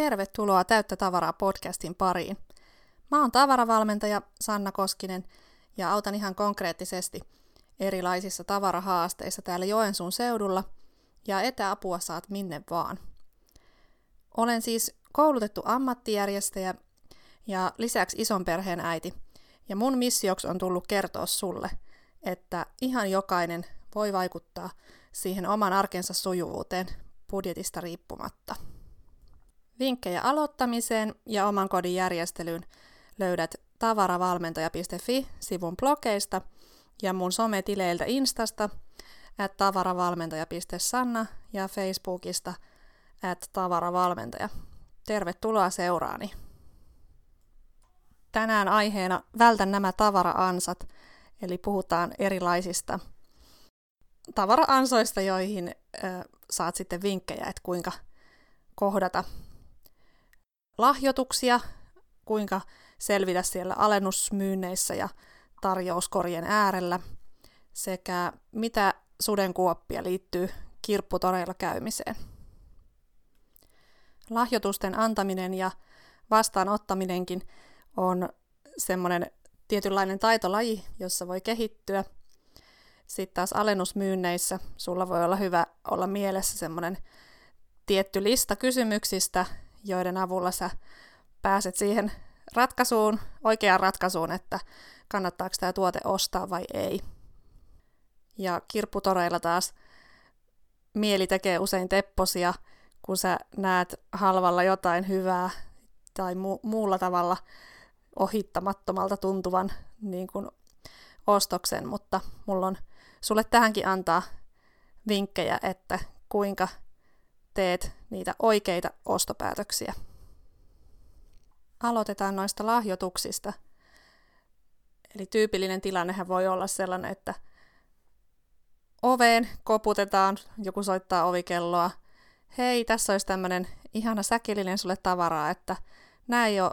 Tervetuloa Täyttä tavaraa podcastin pariin. Mä oon tavaravalmentaja Sanna Koskinen ja autan ihan konkreettisesti erilaisissa tavarahaasteissa täällä Joensuun seudulla ja etäapua saat minne vaan. Olen siis koulutettu ammattijärjestäjä ja lisäksi ison perheen äiti. Ja mun missioksi on tullut kertoa sulle, että ihan jokainen voi vaikuttaa siihen oman arkensa sujuvuuteen budjetista riippumatta. Vinkkejä aloittamiseen ja oman kodin järjestelyyn löydät tavaravalmentaja.fi-sivun blogeista ja mun sometileiltä Instasta at tavaravalmentaja.sanna ja Facebookista at tavaravalmentaja. Tervetuloa seuraani! Tänään aiheena Vältä nämä tavara-ansat, eli puhutaan erilaisista tavara-ansoista, joihin ö, saat sitten vinkkejä, että kuinka kohdata lahjoituksia, kuinka selvitä siellä alennusmyynneissä ja tarjouskorjen äärellä, sekä mitä sudenkuoppia liittyy kirpputoreilla käymiseen. Lahjoitusten antaminen ja vastaanottaminenkin on semmoinen tietynlainen taitolaji, jossa voi kehittyä. Sitten taas alennusmyynneissä sulla voi olla hyvä olla mielessä semmoinen tietty lista kysymyksistä, joiden avulla sä pääset siihen ratkaisuun, oikeaan ratkaisuun, että kannattaako tämä tuote ostaa vai ei. Ja kirpputoreilla taas mieli tekee usein tepposia, kun sä näet halvalla jotain hyvää tai mu- muulla tavalla ohittamattomalta tuntuvan niin kuin ostoksen, mutta mulla on sulle tähänkin antaa vinkkejä, että kuinka teet niitä oikeita ostopäätöksiä. Aloitetaan noista lahjoituksista. Eli tyypillinen tilannehän voi olla sellainen, että oveen koputetaan, joku soittaa ovikelloa. Hei, tässä olisi tämmöinen ihana säkillinen sulle tavaraa, että nämä ei ole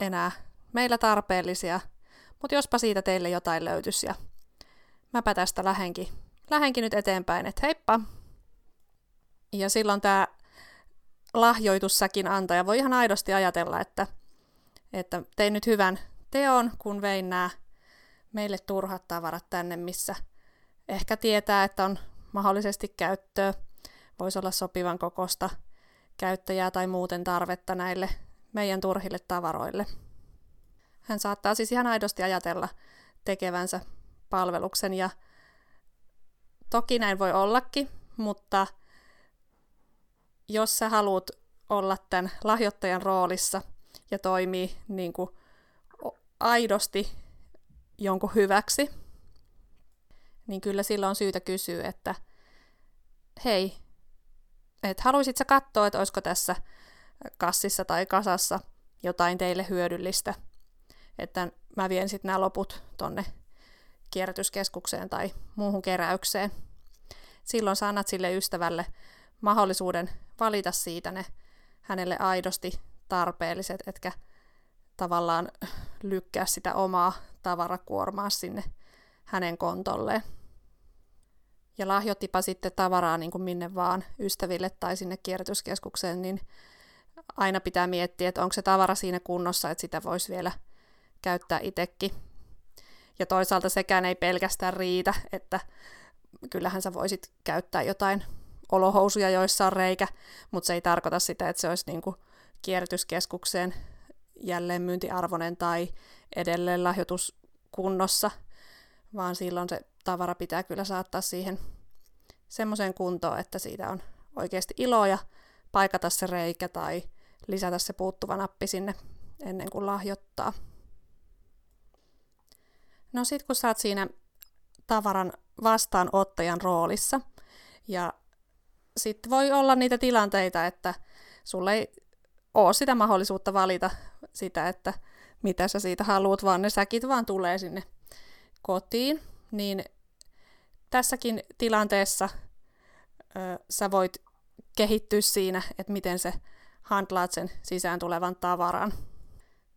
enää meillä tarpeellisia, mutta jospa siitä teille jotain löytyisi ja mäpä tästä lähenkin, lähenkin nyt eteenpäin, että heippa! Ja silloin tämä lahjoitussäkin antaja voi ihan aidosti ajatella, että, että tein nyt hyvän teon, kun vein nämä meille turhat tavarat tänne, missä ehkä tietää, että on mahdollisesti käyttöä, voisi olla sopivan kokosta käyttäjää tai muuten tarvetta näille meidän turhille tavaroille. Hän saattaa siis ihan aidosti ajatella tekevänsä palveluksen ja toki näin voi ollakin, mutta jos sä haluat olla tämän lahjoittajan roolissa ja toimii niin kuin aidosti jonkun hyväksi, niin kyllä silloin on syytä kysyä, että hei, että haluaisit sä katsoa, että olisiko tässä kassissa tai kasassa jotain teille hyödyllistä, että mä vien sitten nämä loput tonne kierrätyskeskukseen tai muuhun keräykseen. Silloin sä annat sille ystävälle mahdollisuuden valita siitä ne hänelle aidosti tarpeelliset, etkä tavallaan lykkää sitä omaa tavarakuormaa sinne hänen kontolleen. Ja lahjoittipa sitten tavaraa niin kuin minne vaan ystäville tai sinne kierrätyskeskukseen, niin aina pitää miettiä, että onko se tavara siinä kunnossa, että sitä voisi vielä käyttää itsekin. Ja toisaalta sekään ei pelkästään riitä, että kyllähän sä voisit käyttää jotain olohousuja, joissa on reikä, mutta se ei tarkoita sitä, että se olisi niin kuin kierrätyskeskukseen jälleen myyntiarvoinen tai edelleen lahjoituskunnossa, vaan silloin se tavara pitää kyllä saattaa siihen semmoiseen kuntoon, että siitä on oikeasti iloa paikata se reikä tai lisätä se puuttuva nappi sinne ennen kuin lahjoittaa. No sit kun sä oot siinä tavaran vastaanottajan roolissa ja sitten voi olla niitä tilanteita, että sulle ei ole sitä mahdollisuutta valita sitä, että mitä sä siitä haluat, vaan ne säkit vaan tulee sinne kotiin, niin tässäkin tilanteessa ö, sä voit kehittyä siinä, että miten se handlaat sen sisään tulevan tavaran.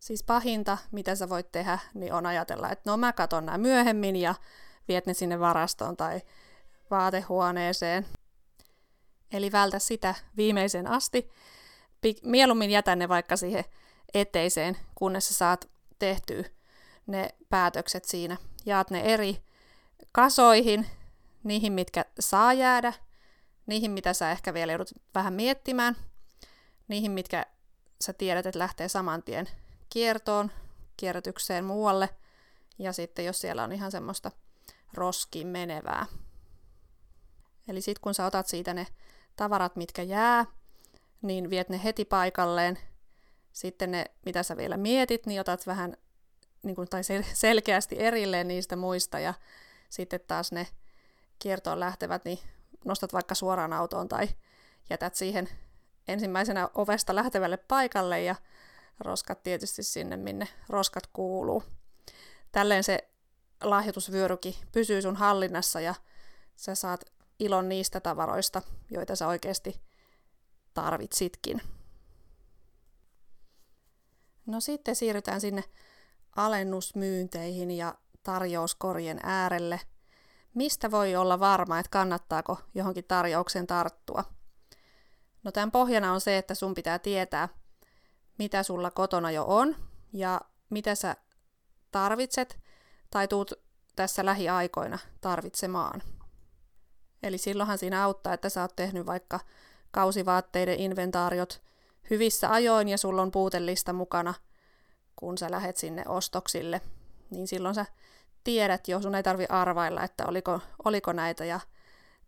Siis pahinta, mitä sä voit tehdä, niin on ajatella, että no mä katon nämä myöhemmin ja viet ne sinne varastoon tai vaatehuoneeseen. Eli vältä sitä viimeisen asti. mieluummin jätä ne vaikka siihen eteiseen, kunnes sä saat tehtyä ne päätökset siinä. Jaat ne eri kasoihin, niihin, mitkä saa jäädä, niihin, mitä sä ehkä vielä joudut vähän miettimään, niihin, mitkä sä tiedät, että lähtee saman tien kiertoon, kierrätykseen muualle, ja sitten jos siellä on ihan semmoista roskiin menevää. Eli sitten kun sä otat siitä ne tavarat, mitkä jää, niin viet ne heti paikalleen. Sitten ne, mitä sä vielä mietit, niin otat vähän niin kuin, tai selkeästi erilleen niistä muista ja sitten taas ne kiertoon lähtevät, niin nostat vaikka suoraan autoon tai jätät siihen ensimmäisenä ovesta lähtevälle paikalle ja roskat tietysti sinne, minne roskat kuuluu. Tälleen se lahjoitusvyöryki pysyy sun hallinnassa ja sä saat ilon niistä tavaroista, joita sä oikeasti tarvitsitkin. No sitten siirrytään sinne alennusmyynteihin ja tarjouskorjen äärelle. Mistä voi olla varma, että kannattaako johonkin tarjoukseen tarttua? No tämän pohjana on se, että sun pitää tietää, mitä sulla kotona jo on ja mitä sä tarvitset tai tuut tässä lähiaikoina tarvitsemaan. Eli silloinhan siinä auttaa, että sä oot tehnyt vaikka kausivaatteiden inventaariot hyvissä ajoin ja sulla on puutellista mukana, kun sä lähet sinne ostoksille. Niin silloin sä tiedät jo, sun ei tarvi arvailla, että oliko, oliko näitä ja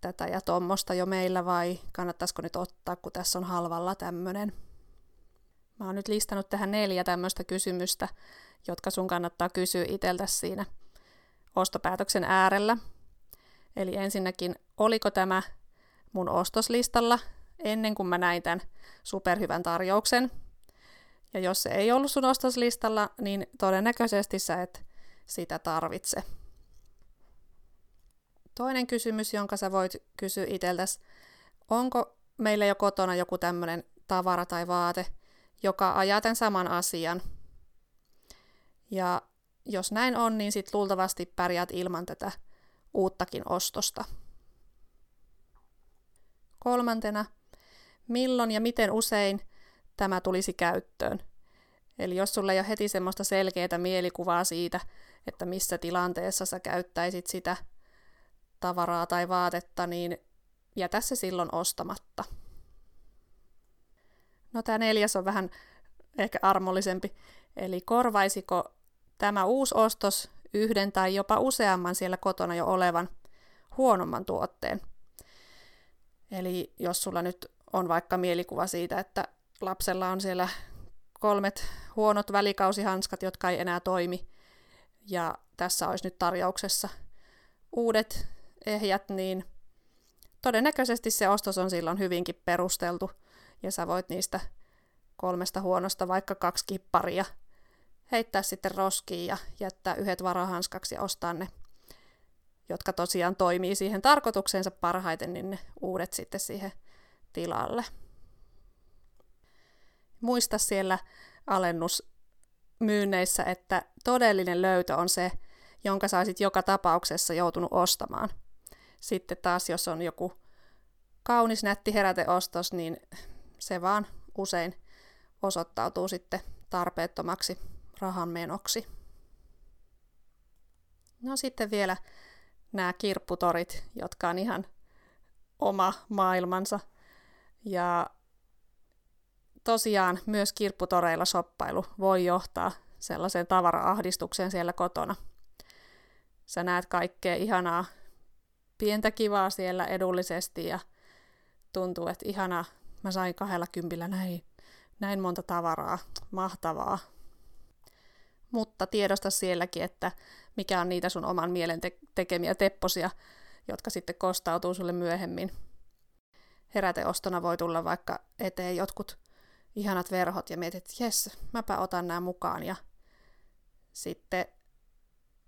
tätä ja tuommoista jo meillä vai kannattaisiko nyt ottaa, kun tässä on halvalla tämmöinen. Mä oon nyt listannut tähän neljä tämmöistä kysymystä, jotka sun kannattaa kysyä itseltä siinä ostopäätöksen äärellä. Eli ensinnäkin, oliko tämä mun ostoslistalla ennen kuin mä näin tämän superhyvän tarjouksen. Ja jos se ei ollut sun ostoslistalla, niin todennäköisesti sä et sitä tarvitse. Toinen kysymys, jonka sä voit kysyä itseltäsi, onko meillä jo kotona joku tämmöinen tavara tai vaate, joka ajaa tämän saman asian. Ja jos näin on, niin sit luultavasti pärjäät ilman tätä uuttakin ostosta. Kolmantena, milloin ja miten usein tämä tulisi käyttöön. Eli jos sulla ei ole heti semmoista selkeää mielikuvaa siitä, että missä tilanteessa sä käyttäisit sitä tavaraa tai vaatetta, niin jätä se silloin ostamatta. No tämä neljäs on vähän ehkä armollisempi. Eli korvaisiko tämä uusi ostos yhden tai jopa useamman siellä kotona jo olevan huonomman tuotteen. Eli jos sulla nyt on vaikka mielikuva siitä, että lapsella on siellä kolmet huonot välikausihanskat, jotka ei enää toimi, ja tässä olisi nyt tarjouksessa uudet ehjät, niin todennäköisesti se ostos on silloin hyvinkin perusteltu, ja sä voit niistä kolmesta huonosta vaikka kaksi kipparia heittää sitten roskiin ja jättää yhdet varahanskaksi ja ostaa ne, jotka tosiaan toimii siihen tarkoitukseensa parhaiten, niin ne uudet sitten siihen tilalle. Muista siellä alennusmyynneissä, että todellinen löytö on se, jonka saisit joka tapauksessa joutunut ostamaan. Sitten taas, jos on joku kaunis nätti heräteostos, niin se vaan usein osoittautuu sitten tarpeettomaksi rahan menoksi. No sitten vielä nämä kirpputorit, jotka on ihan oma maailmansa. Ja tosiaan myös kirpputoreilla soppailu voi johtaa sellaiseen tavara-ahdistukseen siellä kotona. Sä näet kaikkea ihanaa, pientä kivaa siellä edullisesti ja tuntuu, että ihanaa, mä sain kahdella kympillä näin, näin monta tavaraa, mahtavaa. Mutta tiedosta sielläkin, että mikä on niitä sun oman mielen te- tekemiä tepposia, jotka sitten kostautuu sulle myöhemmin. Heräteostona voi tulla vaikka eteen jotkut ihanat verhot ja mietit, että jes, mäpä otan nämä mukaan. Ja sitten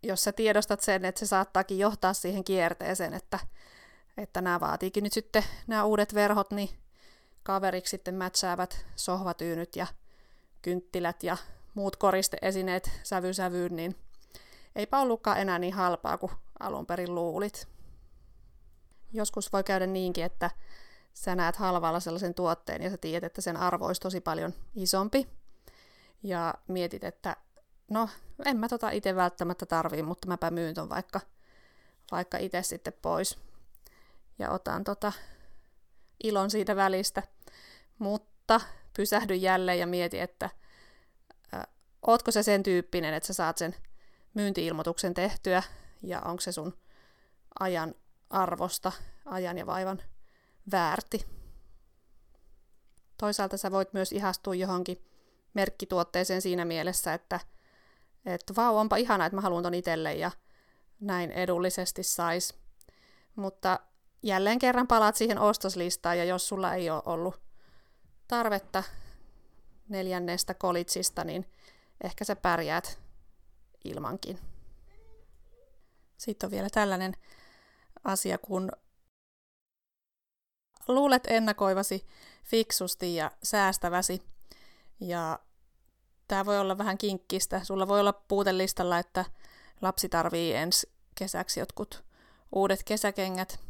jos sä tiedostat sen, että se saattaakin johtaa siihen kierteeseen, että, että nämä vaatiikin nyt sitten nämä uudet verhot, niin kaveriksi sitten mätsäävät sohvatyynyt ja kynttilät ja muut koristeesineet sävy sävyyn, niin eipä ollutkaan enää niin halpaa kuin alun perin luulit. Joskus voi käydä niinkin, että sä näet halvalla sellaisen tuotteen ja sä tiedät, että sen arvo olisi tosi paljon isompi. Ja mietit, että no, en mä tota itse välttämättä tarvii, mutta mäpä myyn ton vaikka, vaikka itse sitten pois. Ja otan tota ilon siitä välistä. Mutta pysähdy jälleen ja mieti, että ootko se sen tyyppinen, että sä saat sen myyntiilmoituksen tehtyä ja onko se sun ajan arvosta, ajan ja vaivan väärti. Toisaalta sä voit myös ihastua johonkin merkkituotteeseen siinä mielessä, että, että vau, onpa ihana, että mä haluan ton itselle ja näin edullisesti sais. Mutta jälleen kerran palaat siihen ostoslistaan ja jos sulla ei ole ollut tarvetta neljännestä kolitsista, niin ehkä sä pärjäät ilmankin. Sitten on vielä tällainen asia, kun luulet ennakoivasi fiksusti ja säästäväsi. Ja tämä voi olla vähän kinkkistä. Sulla voi olla puutelistalla, että lapsi tarvii ensi kesäksi jotkut uudet kesäkengät,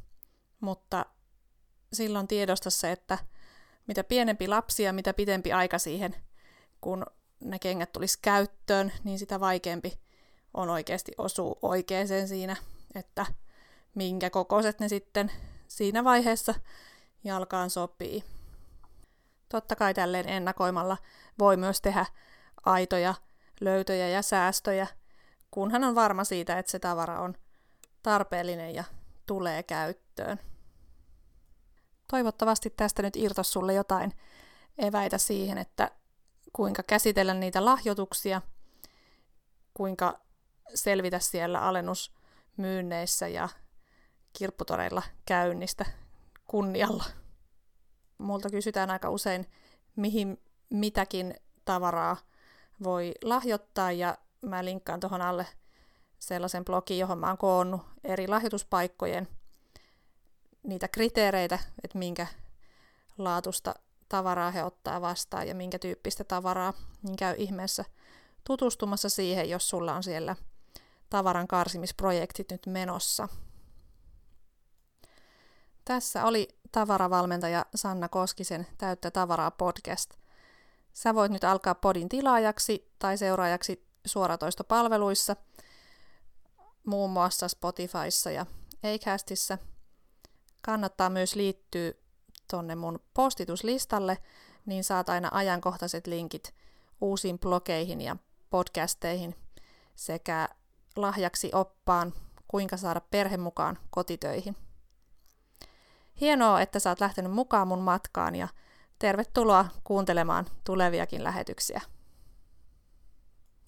mutta silloin tiedosta se, että mitä pienempi lapsi ja mitä pitempi aika siihen, kun ne kengät tulisi käyttöön, niin sitä vaikeampi on oikeasti osua oikeaan siinä, että minkä kokoiset ne sitten siinä vaiheessa jalkaan sopii. Totta kai tälleen ennakoimalla voi myös tehdä aitoja löytöjä ja säästöjä, kunhan on varma siitä, että se tavara on tarpeellinen ja tulee käyttöön. Toivottavasti tästä nyt irtos sulle jotain eväitä siihen, että kuinka käsitellä niitä lahjoituksia, kuinka selvitä siellä alennusmyynneissä ja kirpputoreilla käynnistä kunnialla. Multa kysytään aika usein, mihin mitäkin tavaraa voi lahjoittaa ja mä linkkaan tuohon alle sellaisen blogin, johon mä oon koonnut eri lahjoituspaikkojen niitä kriteereitä, että minkä laatusta tavaraa he ottaa vastaan ja minkä tyyppistä tavaraa, niin käy ihmeessä tutustumassa siihen, jos sulla on siellä tavaran karsimisprojektit nyt menossa. Tässä oli tavaravalmentaja Sanna Koskisen Täyttä tavaraa podcast. Sä voit nyt alkaa podin tilaajaksi tai seuraajaksi suoratoistopalveluissa, muun muassa Spotifyssa ja Acastissa. Kannattaa myös liittyä tonne mun postituslistalle, niin saat aina ajankohtaiset linkit uusiin blogeihin ja podcasteihin sekä lahjaksi oppaan, kuinka saada perhe mukaan kotitöihin. Hienoa, että oot lähtenyt mukaan mun matkaan ja tervetuloa kuuntelemaan tuleviakin lähetyksiä.